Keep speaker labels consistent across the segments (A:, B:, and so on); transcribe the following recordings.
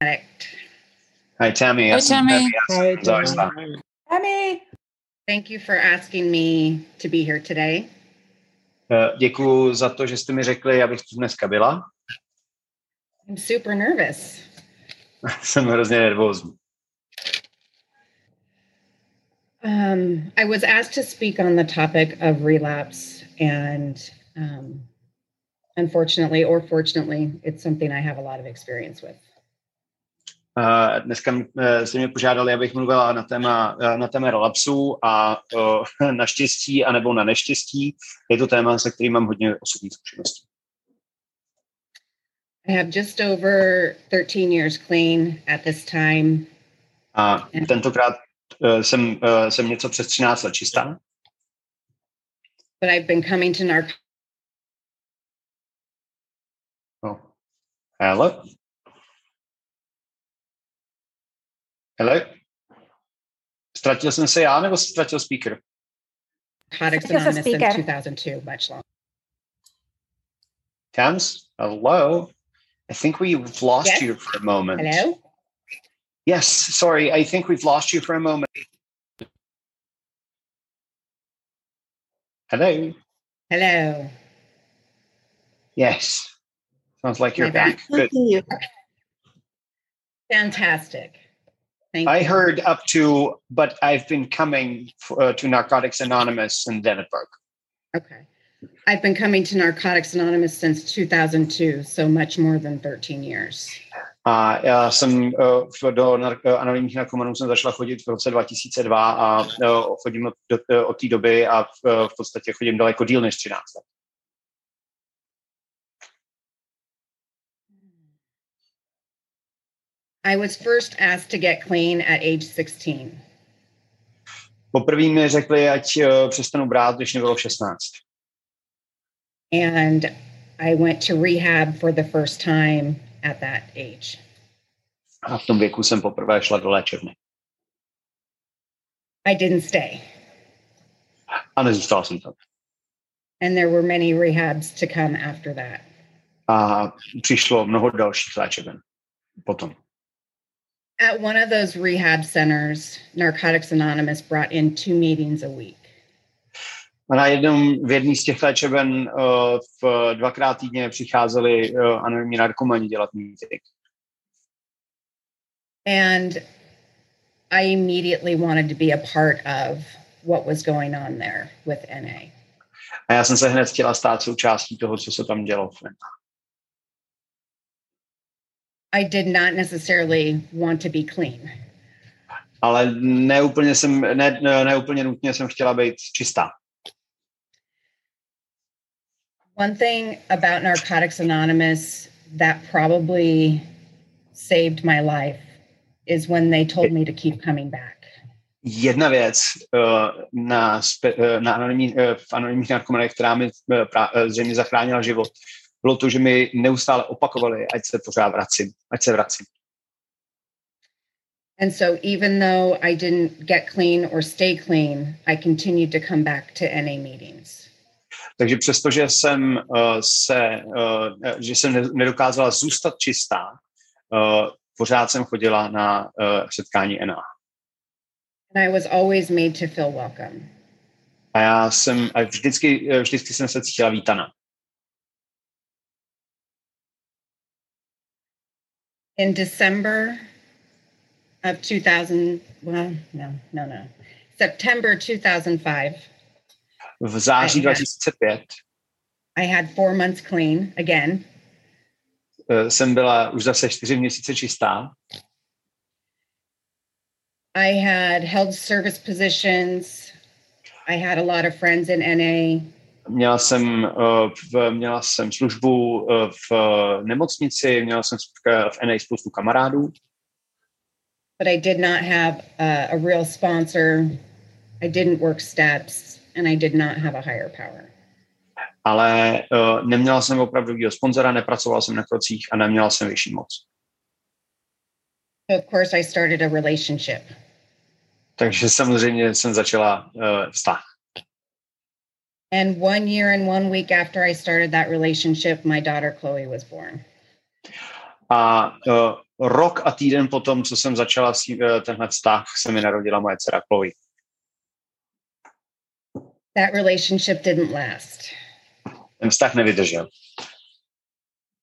A: addict.
B: Hi, Tammy.
C: Hi, Tammy.
D: Hi,
B: Závisla.
D: Tammy.
A: Thank you for asking me to be here today.
B: Děkuji za to, že jste mi řekli, abych tu dneska byla.
A: I'm super nervous.
B: Jsem hrozně nervózní.
A: Um, I was asked to speak on the topic of relapse, and um, unfortunately or fortunately, it's something I have a lot of experience with.
B: Eh, Dneska eh, jste mě požádali, abych mluvila na téma, eh, na téma relapsu a naštěstí anebo na neštěstí. Je to téma, se kterým mám hodně osobních zkušeností.
A: I have just over 13 years clean at this time.
B: A tentokrát jsem, jsem něco přes 13 let čistá,
A: but I've been coming to narc.
B: No. Hello? Hello? Ztratil jsem se já, nebo ztratil speaker?
A: Narcotics
D: Because of
A: Anonymous since
D: speaker.
A: 2002, much longer.
B: Tams? Hello? I think we've lost
A: Yes?
B: you for a moment.
A: Hello?
B: Yes, sorry, I think we've lost you for a moment. Hello?
A: Hello.
B: Yes. Sounds like you're
A: My bad.
B: back. Good.
A: Fantastic. Thank
B: I
A: you.
B: heard up to, but I've been coming f- uh, to Narcotics Anonymous and then it broke.
A: Okay. I've been coming to Narcotics Anonymous since 2002, so much more than 13 years.
B: A já jsem uh, do uh, anonymních narkomanů jsem začala chodit v roce 2002 a uh, chodím od, do, od té doby a v, v podstatě chodím daleko díl než 13 let.
A: I was first asked to get clean at age 16.
B: Poprvé mi řekli, ať uh, přestanu brát, když mi bylo 16.
A: And I went to rehab for the first time at that age.
B: A v tom věku jsem poprvé šla do léčebny.
A: I didn't stay.
B: A nezůstal jsem tam.
A: And there were many rehabs to come after that.
B: A přišlo mnoho dalších léčeben potom.
A: At one of those rehab centers, Narcotics Anonymous brought in two meetings a week.
B: Na jednom, v jedné z těch léčeben uh, v dvakrát týdně přicházeli uh, anonymní narkomani dělat meeting.
A: And I immediately wanted to be a part of what was going on there with NA.
B: A já jsem se hned chtěla stát součástí toho, co se tam dělo.
A: I did not necessarily want to be clean.
B: Ale neúplně, jsem, ne, ne, neúplně nutně jsem chtěla být čistá.
A: One thing about Narcotics Anonymous that probably saved my life is when they told me to keep coming back.
B: Jedna věc uh, na, spe, uh, na anonymní, uh, v anonymních narkomanech, která mi uh, pra, uh, zřejmě zachránila život, bylo to, že mi neustále opakovali, ať se pořád vracím, ať se vracím.
A: And so, even though I didn't get clean or stay clean, I continued to come back to NA meetings.
B: Takže přestože jsem uh, se, uh, že jsem ne- nedokázala zůstat čistá, uh, pořád jsem chodila na uh, setkání NA.
A: And I was always made to feel welcome.
B: A já jsem, a vždycky, eh, vždycky jsem se cítila vítaná.
A: In December of 2000, well, no, no, no, September 2005,
B: V září
A: Aha.
B: 2005
A: I had four months clean again.
B: eh, jsem byla už zase čtyři měsíce čistá.
A: I had held service positions. I had a lot of friends in NA.
B: Měla jsem, eh, v, měla jsem službu eh, v eh, nemocnici, měla jsem v NA spoustu kamarádů,
A: but I did not have uh, a real sponsor. I didn't work steps, and I did not have a higher power.
B: ale uh, neměla jsem opravdového sponzora, nepracovala jsem na krocích a neměla jsem vyšší moc.
A: So of course, I started a relationship.
B: Takže samozřejmě jsem začala uh, vztah.
A: And one year and one week after I started that relationship, my daughter Chloe was born.
B: A uh, rok a týden potom, co jsem začala uh, tenhle vztah, se mi narodila moje dcera Chloe.
A: That relationship didn't last.
B: Ten vztah nevydržel.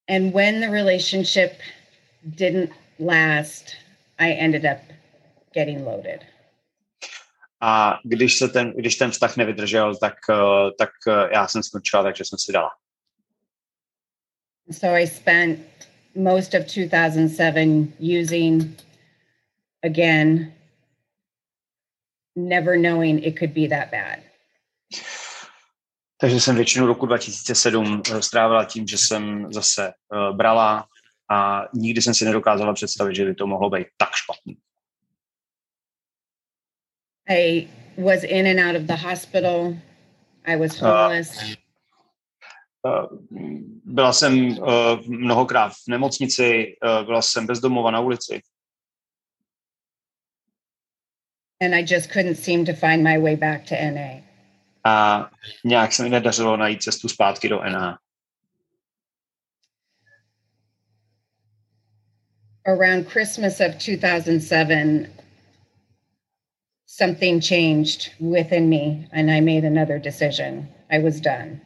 A: And when the relationship didn't last, I ended up getting loaded.
B: A když, se ten, když ten vztah nevydržel, tak, uh, tak uh, já jsem skončila, takže jsem si dala.
A: So I spent most of 2007 using again, never knowing it could be that bad.
B: Takže jsem většinu roku 2007 eh, strávila tím, že jsem zase brala a nikdy jsem si nedokázala představit, že by to mohlo být tak špatný.
A: I was in and out of the hospital. I was homeless.
B: Uh, byla jsem uh, mnohokrát v nemocnici, uh, byla jsem bezdomova na ulici.
A: And I just couldn't seem to find my way back to NA.
B: A nějak se mi nedařilo najít cestu zpátky do NA.
A: Around Christmas of 2007, something changed within me and I made another decision. I was done.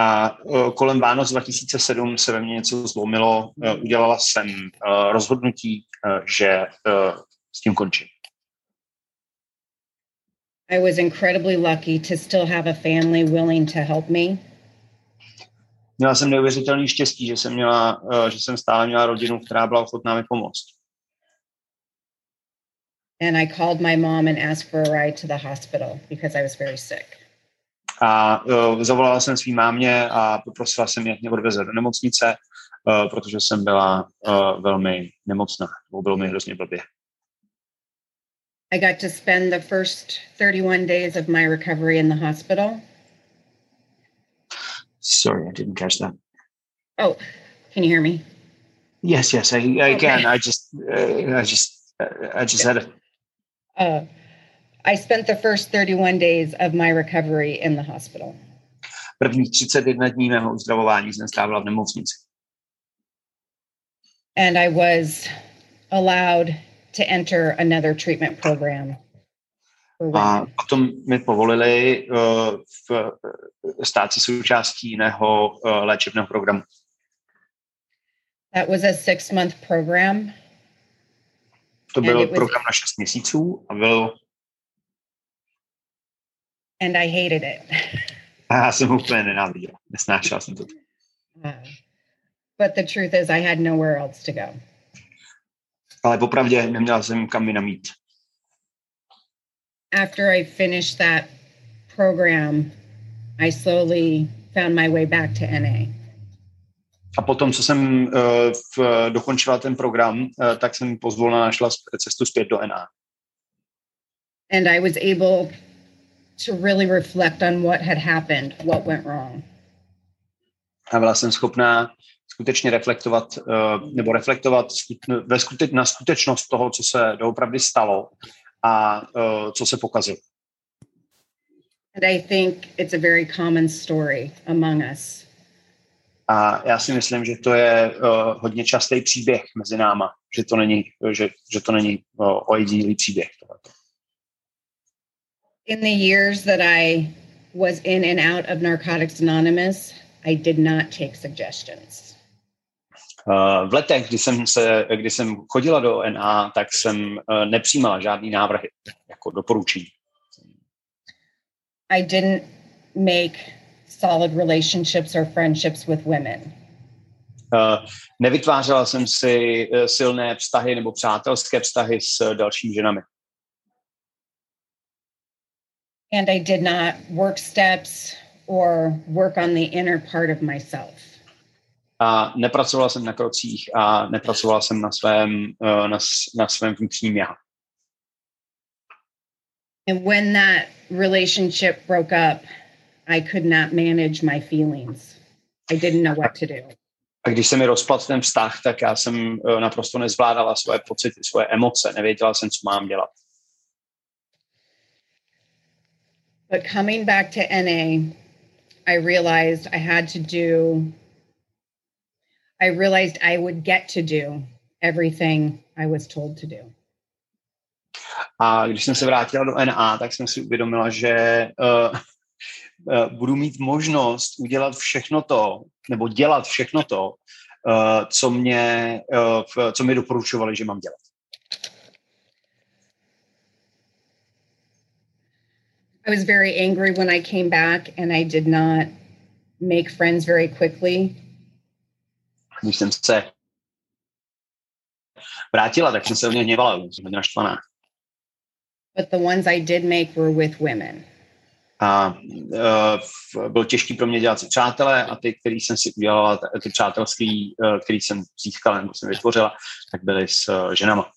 B: A kolem Vánoc 2007 se ve mně něco zlomilo. Uh, udělala jsem uh, rozhodnutí, uh, že s tím končím.
A: I was incredibly lucky to still have a family willing to help me.
B: Měla jsem neuvěřitelný štěstí, že jsem, měla, že jsem stále měla rodinu, která byla ochotná mi pomoct.
A: And I called my mom and asked for a ride to the hospital because I was very sick.
B: A uh, zavolala jsem svým mámě a poprosila jsem je, mě odveze do nemocnice, uh, protože jsem byla uh, velmi nemocná, nebo bylo mi hrozně blbě.
A: I got to spend the first 31 days of my recovery in the hospital.
B: Sorry, I didn't catch that.
A: Oh, can you hear me?
B: Yes, yes, I, I
A: Okay.
B: can. I just, uh, I just, uh, I just had a
A: Uh, I spent the first 31 days of my recovery in the hospital.
B: prvních 31 dní mého uzdravování jsem strávila v nemocnici.
A: And I was allowed to enter another treatment program.
B: A potom mi povolili uh, v, uh, stát se součástí jiného uh, léčebného programu.
A: That was a six month program.
B: To byl program na 6 měsíců a byl,
A: and I hated it.
B: já jsem úplně nenáviděla. Nesnášela jsem to.
A: Uh, but the truth is, I had nowhere else to go.
B: Ale popravdě neměla jsem kam jinam jít.
A: After I finished that program, I slowly found my way back to NA.
B: A potom, co jsem uh, v, dokončila ten program, uh, tak jsem pozvolna našla cestu zpět do NA.
A: And I was able to really reflect on what had happened, what went wrong.
B: A byla jsem schopná skutečně reflektovat, uh, nebo reflektovat skut- ve skute- na skutečnost toho, co se doopravdy stalo a uh, co se pokazilo.
A: And I think it's a very common story among us.
B: A já si myslím, že to je uh, hodně častý příběh mezi náma, že to není, že, že to není uh, ojedinělý příběh. tohleto.
A: In the years that I was in and out of Narcotics Anonymous, I did not take suggestions.
B: Uh, v letech, kdy jsem, se, kdy jsem chodila do NA, tak jsem uh, nepřijímala žádný návrhy jako doporučení.
A: I didn't make solid relationships or friendships with women.
B: Uh, nevytvářela jsem si uh, silné vztahy nebo přátelské vztahy s uh, dalšími ženami.
A: And I did not work steps or work on the inner part of myself.
B: A nepracovala jsem na krocích a nepracovala jsem na svém, na, na svém vnitřním já.
A: And when that relationship broke up, I could not manage my feelings. I didn't know what to do.
B: A když se mi rozpadl ten vztah, tak já jsem uh, naprosto nezvládala svoje pocity, svoje emoce, nevěděla jsem, co mám dělat.
A: But coming back to NA, I realized I had to do, I realized I would get to do everything I was told to do.
B: A když jsem se vrátila do NA, tak jsem si uvědomila, že uh, budu mít možnost udělat všechno to, nebo dělat všechno to, uh, co, mě, uh, co mi doporučovali, že mám dělat.
A: I was very angry when I came back and I did not make friends very quickly.
B: Když jsem se vrátila, tak jsem se hodně hněvala, jsem naštvaná.
A: But the ones I did make were with women.
B: A uh, bylo těžké pro mě dělat si přátelé a ty, který jsem si udělala, ty přátelský, uh, který jsem získala nebo jsem vytvořila, tak byly s uh, ženama.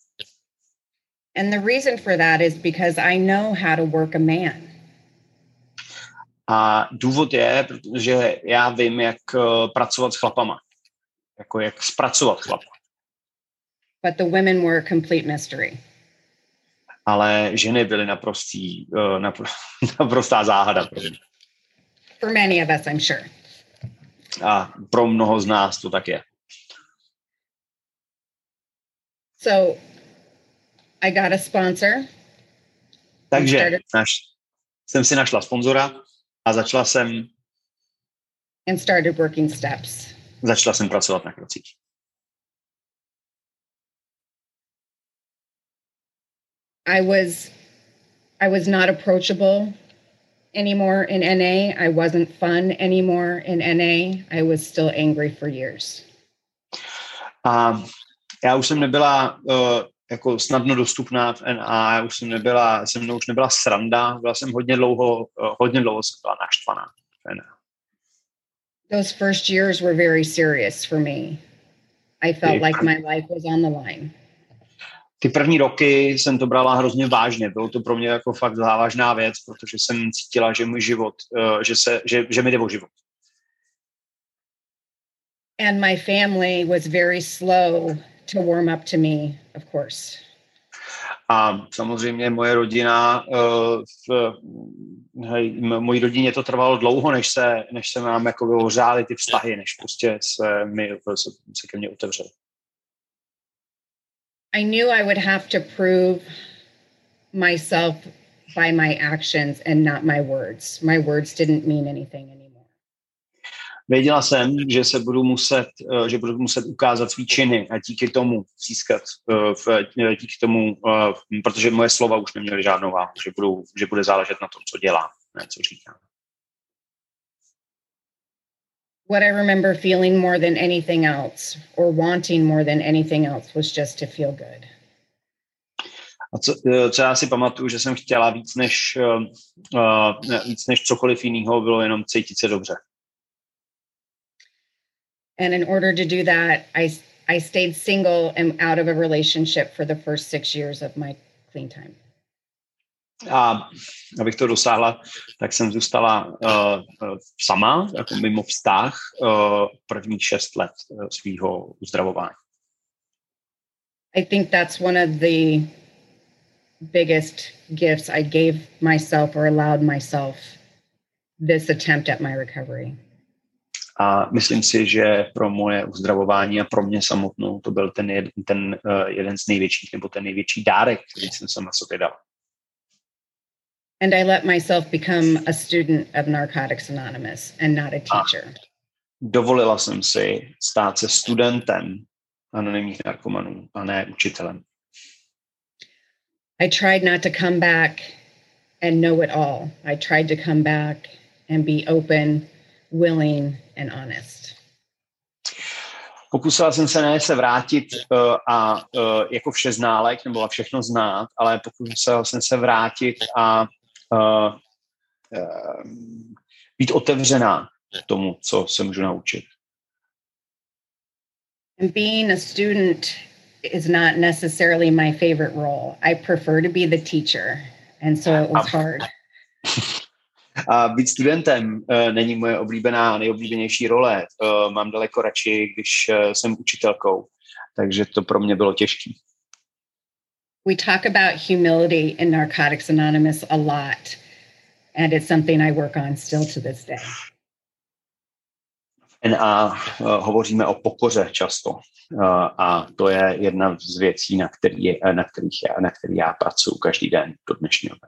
A: And the reason for that is because I know how to work a man.
B: A důvod je, protože já vím, jak pracovat s chlapama. Jako jak zpracovat chlapa.
A: But the women were a complete mystery.
B: Ale ženy byly naprostý, uh, napr naprostá záhada pro mě.
A: For many of us, I'm sure.
B: A pro mnoho z nás to tak je.
A: So I got a sponsor.
B: Takže naš, jsem si našla sponzora a začala jsem
A: and started working steps.
B: Začala jsem pracovat na krocích.
A: I was I was not approachable anymore in NA. I wasn't fun anymore in NA. I was still angry for years.
B: A já už jsem nebyla uh, jako snadno dostupná v NA, já už jsem nebyla, se mnou už nebyla sranda, byla jsem hodně dlouho, uh, hodně dlouho jsem byla naštvaná v NA.
A: Those first years were very serious for me. I felt like my life was on the line.
B: Ty první roky jsem to brala hrozně vážně. Bylo to pro mě jako fakt závažná věc, protože jsem cítila, že můj život, uh, že, se, že, že mi jde o život.
A: And my family was very slow to warm up to me, of course.
B: A samozřejmě moje rodina, uh, v, hej, mojí rodině to trvalo dlouho, než se, než se nám jako vyhořály ty vztahy, než prostě se, mi, se, se ke mně otevřely.
A: I knew I would have to prove myself by my actions and not my words. My words didn't mean anything anymore.
B: Věděla jsem, že se budu muset, eh, že budu muset ukázat svý činy a díky tomu získat, eh, díky tomu, eh, protože moje slova už neměly žádnou váhu, že, budou, že bude záležet na tom, co dělám, ne co říkám.
A: What I remember feeling more than anything else or wanting more than anything else was just to feel good.
B: A co, co já si pamatuju, že jsem chtěla víc než, uh, víc než cokoliv jiného, bylo jenom cítit se dobře.
A: And in order to do that, I, I stayed single and out of a relationship for the first six years of my clean time.
B: A abych to dosáhla, tak jsem zůstala uh, sama, jako mimo vztah, uh, prvních šest let uh, svého uzdravování.
A: I think that's one of the biggest gifts I gave myself or allowed myself this attempt at my recovery.
B: A myslím si, že pro moje uzdravování a pro mě samotnou to byl ten, jed, ten uh, jeden z největších, nebo ten největší dárek, který jsem sama sobě dal.
A: And I let myself become a student of Narcotics Anonymous and not a teacher. A
B: dovolila jsem si stát se studentem anonymních narkomanů a ne učitelem.
A: I tried not to come back and know it all. I tried to come back and be open willing and honest.
B: Pokusila jsem se ne se vrátit uh, a uh, jako vše ználek nebo všechno znát, ale pokusila jsem se vrátit a uh, uh, být otevřená tomu, co se můžu naučit.
A: And being a student is not necessarily my favorite role. I prefer to be the teacher. And so it was hard.
B: A být studentem uh, není moje oblíbená, nejoblíbenější role. Uh, mám daleko radši, když uh, jsem učitelkou. Takže to pro mě bylo těžké.
A: We talk about humility in Narcotics Anonymous a lot. And it's something I work on still to this day.
B: NA uh, hovoříme o pokoře často uh, a to je jedna z věcí, na, který, na, kterých na který já pracuji každý den do dnešního dne.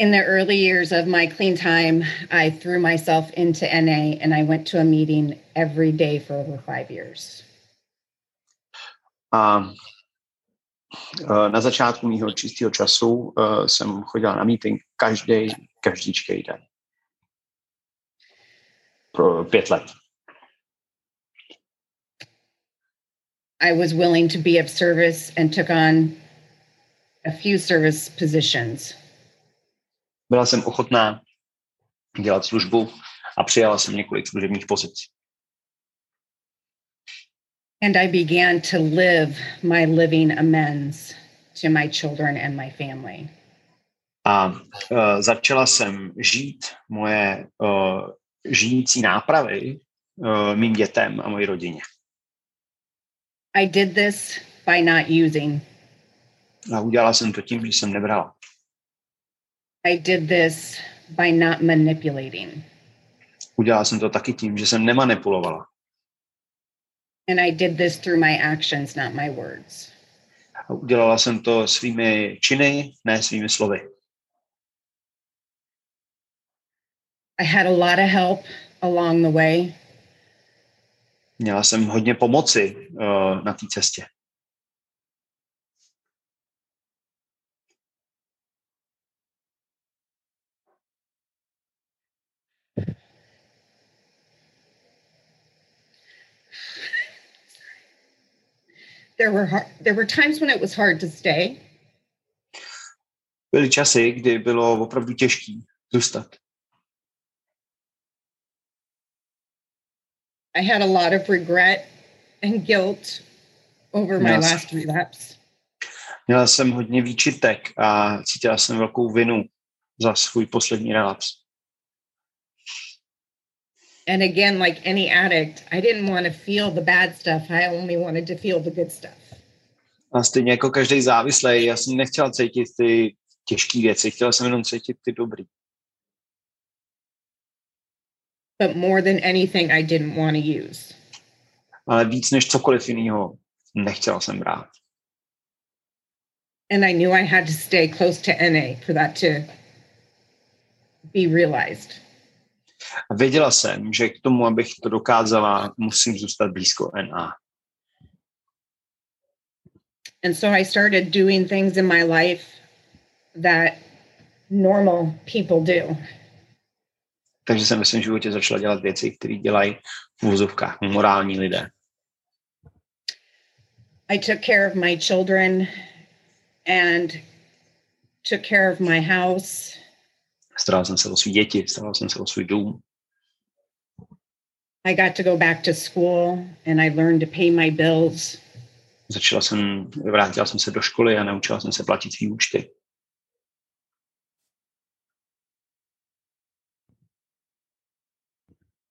A: In the early years of my clean time, I threw myself into NA and I went to a meeting every day for over five years.
B: A uh, na začátku mého čistého času uh, jsem chodila na meeting každý, každý den. Pro pět let.
A: I was willing to be of service and took on a few service positions.
B: Byla jsem ochotná dělat službu a přijala jsem několik služebních pozic.
A: And I began to live my living amends to my children and my family.
B: A uh, začala jsem žít moje uh, žijící nápravy uh, mým dětem a mojí rodině.
A: I did this by not using.
B: A udělala jsem to tím, že jsem nebrala.
A: I did this by not manipulating.
B: Udělala jsem to taky tím, že jsem nemanipulovala.
A: And I did this through my actions, not my words.
B: A udělala jsem to svými činy, ne svými slovy.
A: I had a lot of help along the way.
B: Měla jsem hodně pomoci uh, na té cestě.
A: There were hard, there were times when it was hard to stay.
B: Byly časy, kdy bylo opravdu těžký zůstat.
A: I had a lot of regret and guilt over my last relapse.
B: Měla jsem hodně výčitek a cítila jsem velkou vinu za svůj poslední relaps.
A: And again, like any addict, I didn't want to feel the bad stuff. I only wanted to feel the good stuff.
B: A stejně jako každý závislý, já jsem nechtěla cítit ty těžké věci, chtěla jsem jenom cítit ty dobrý.
A: But more than anything, I didn't want to use.
B: Ale víc než cokoliv jiného nechtěla jsem brát.
A: And I knew I had to stay close to NA for that to be realized.
B: A věděla jsem, že k tomu, abych to dokázala, musím zůstat blízko NA.
A: And so I started doing things in my life that normal people do.
B: Takže jsem ve svém životě začala dělat věci, které dělají v úzovkách morální lidé.
A: I took care of my children and took care of my house.
B: Staral jsem se o svý děti, staral jsem se o svůj dům.
A: I got to go back to school and I learned to pay my bills.
B: Začala jsem, vrátila jsem se do školy a naučila jsem se platit svý účty.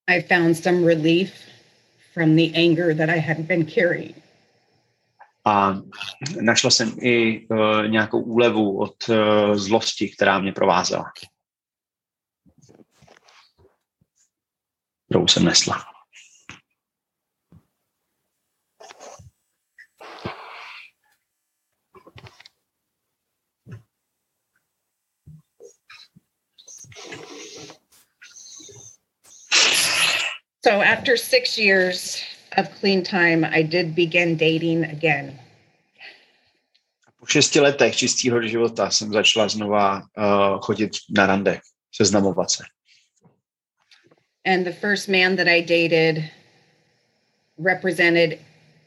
A: I found some relief from the anger that I had been carrying.
B: A našla jsem i uh, nějakou úlevu od uh, zlosti, která mě provázela. Kterou jsem nesla.
A: So after six years of clean time, I did begin dating again.
B: Po šesti letech čistého života jsem začala znova uh, chodit na rande, seznamovat se.
A: And the first man that I dated represented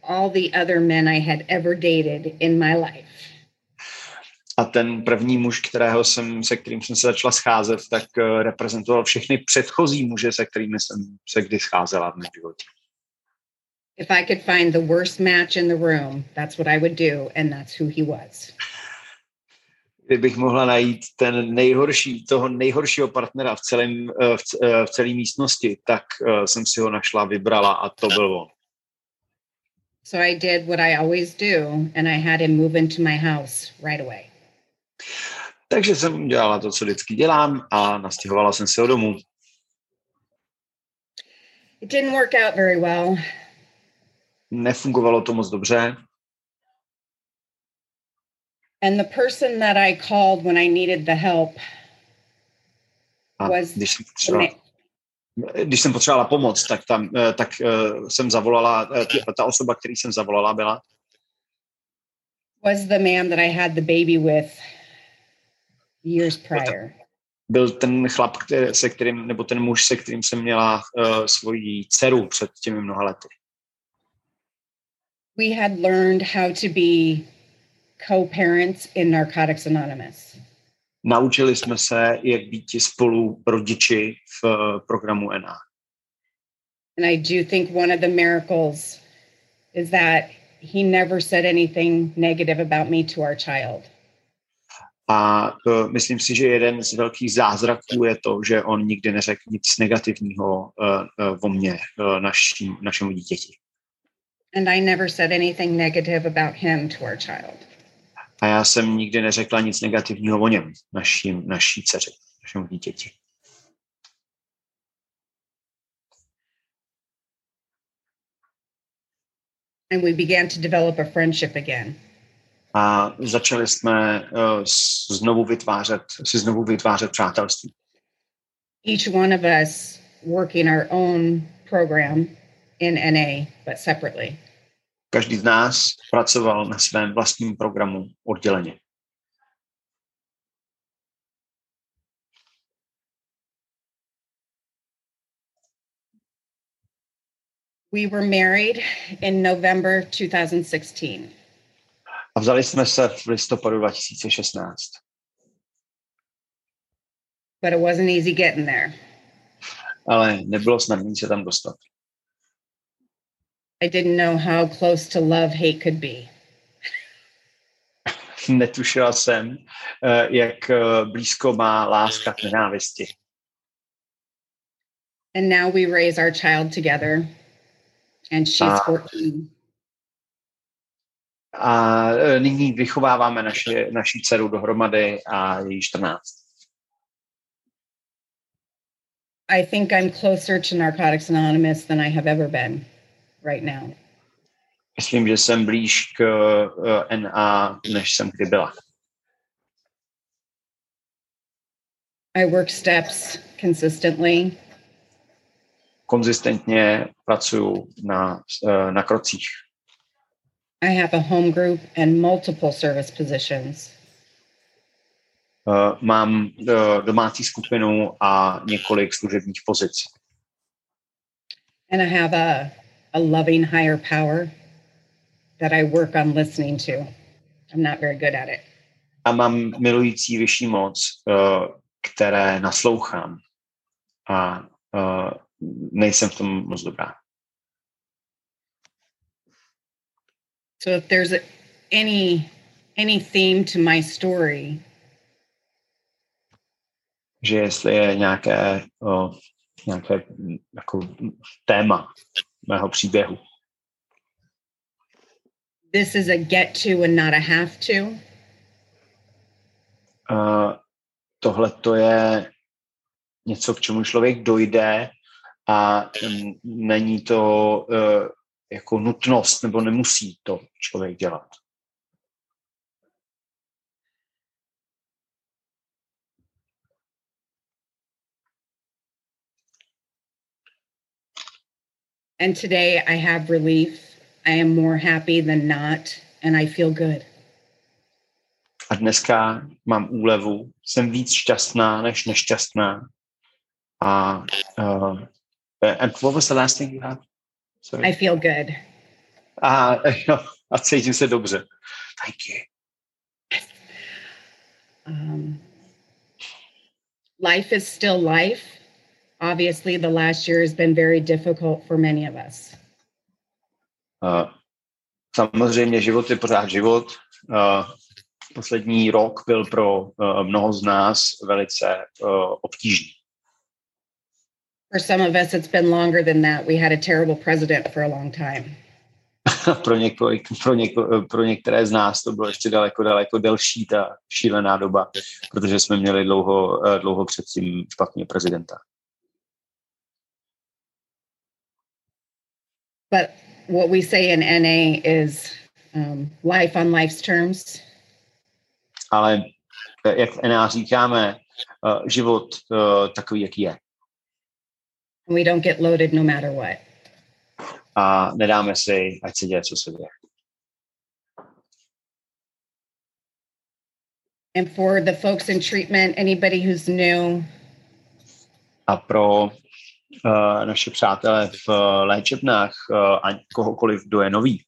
A: all the other men I had ever dated in my life.
B: A ten první muž, kterého jsem, se kterým jsem se začala scházet, tak uh, reprezentoval všechny předchozí muže, se kterými jsem se kdy scházela v mém životě.
A: If I could find the worst match in the room, that's what I would do, and that's who he was.
B: Kdybych mohla najít ten nejhorší, toho nejhoršího partnera v, celém, uh, v, uh, v celé místnosti, tak uh, jsem si ho našla, vybrala a to byl on.
A: So I did what I always do, and I had him move into my house right away.
B: Takže jsem dělala to, co vždycky dělám a nastěhovala jsem se do domu.
A: It didn't work out very well.
B: Nefungovalo to moc dobře.
A: And the person that I called when I needed the help Was-
B: když jsem potřebovala, když jsem potřebovala pomoc, tak, tam, eh, tak uh, jsem zavolala, eh, ta osoba, který jsem zavolala, byla
A: was the man that I had the baby with years prior.
B: byl ten chlap, který, se kterým, nebo ten muž, se kterým jsem měla uh, svoji dceru před těmi mnoha lety.
A: We had learned how to be co parents in Narcotics Anonymous.
B: Naučili jsme se, jak být spolu rodiči v uh, programu NA.
A: And I do think one of the miracles is that he never said anything negative about me to our child.
B: A uh, myslím si, že jeden z velkých zázraků je to, že on nikdy neřekl nic negativního uh, uh, o mně, uh, naší, našemu dítěti.
A: And I never said anything negative about him to our child.
B: A já jsem nikdy neřekla nic negativního o něm, naší, naší dceři, našemu dítěti.
A: And we began to develop a friendship again.
B: A začali jsme uh, znovu vytvářet, si znovu vytvářet přátelství.
A: Each one of us working our own program in NA, but separately.
B: Každý z nás pracoval na svém vlastním programu odděleně.
A: We were married in November 2016.
B: A vzali jsme se v listopadu 2016.
A: but it wasn't easy getting there.
B: Ale nebylo snadné se tam dostat.
A: I didn't know how close to love hate could be.
B: Netušila jsem, eh, jak eh, blízko má láska k nenávisti.
A: And now we raise our child together, and she's
B: Ah.
A: 14.
B: A eh, nyní vychováváme naši, naši dceru dohromady a její 14.
A: I think I'm closer to Narcotics Anonymous than I have ever been right now.
B: Myslím, že jsem blíž k eh, NA, než jsem kdy byla.
A: I work steps consistently.
B: Konzistentně pracuju na, eh, na krocích.
A: I have a home group and multiple service positions.
B: Eh, Mám eh, domácí skupinu a několik služebních pozic.
A: And I have a, a loving higher power that I work on listening to. I'm not very good at it.
B: A mám milující vyšší moc, eh, které naslouchám. A eh, nejsem v tom moc dobrá.
A: So if there's any any theme to my story,
B: Že jestli je nějaké, eh, nějaké jako téma mého příběhu,
A: this is a get to and not a have to.
B: Uh, tohle to je něco, k čemu člověk dojde a není to uh, jako nutnost, nebo nemusí to člověk dělat.
A: And today I have relief. I am more happy than not, and I feel good.
B: A dneska mám úlevu, jsem víc šťastná než nešťastná. A uh, and what was the last thing you had? Sorry.
A: I feel good.
B: A, no, a cítím se dobře. Thank you.
A: Um, life is still life. Obviously, the last year has been very difficult for many of us.
B: Uh, samozřejmě život je pořád život. Uh, poslední rok byl pro uh, mnoho z nás velice obtížný.
A: For some of us, it's been longer than that. We had a terrible president for a long time.
B: pro, několik, pro, něko, pro některé z nás to bylo ještě daleko, daleko delší ta šílená doba, protože jsme měli dlouho, uh, dlouho předtím špatně prezidenta.
A: But what we say in NA is um, life on life's terms.
B: Ale jak v NA říkáme, uh, život uh, takový, jaký je.
A: And we don't get loaded no matter what.
B: A nedáme si, ať se děje, co se děje.
A: And for the folks in treatment, anybody who's new,
B: A pro naše přátelé v uh, léčebnách uh, a kohokoliv, kdo je nový,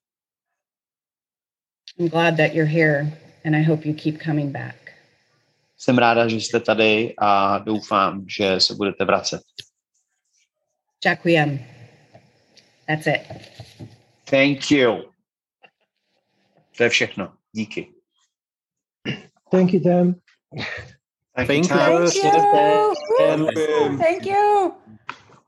A: I'm glad that you're here and I hope you keep coming back.
B: jsem ráda, že jste tady a doufám, že se budete vracet.
A: Jacquiem. That's it.
B: Thank you. To je všechno. Díky.
C: Thank you, Dan.
B: Thank,
D: Thank
B: Tom.
D: you.
E: Thank you.
D: Thank you.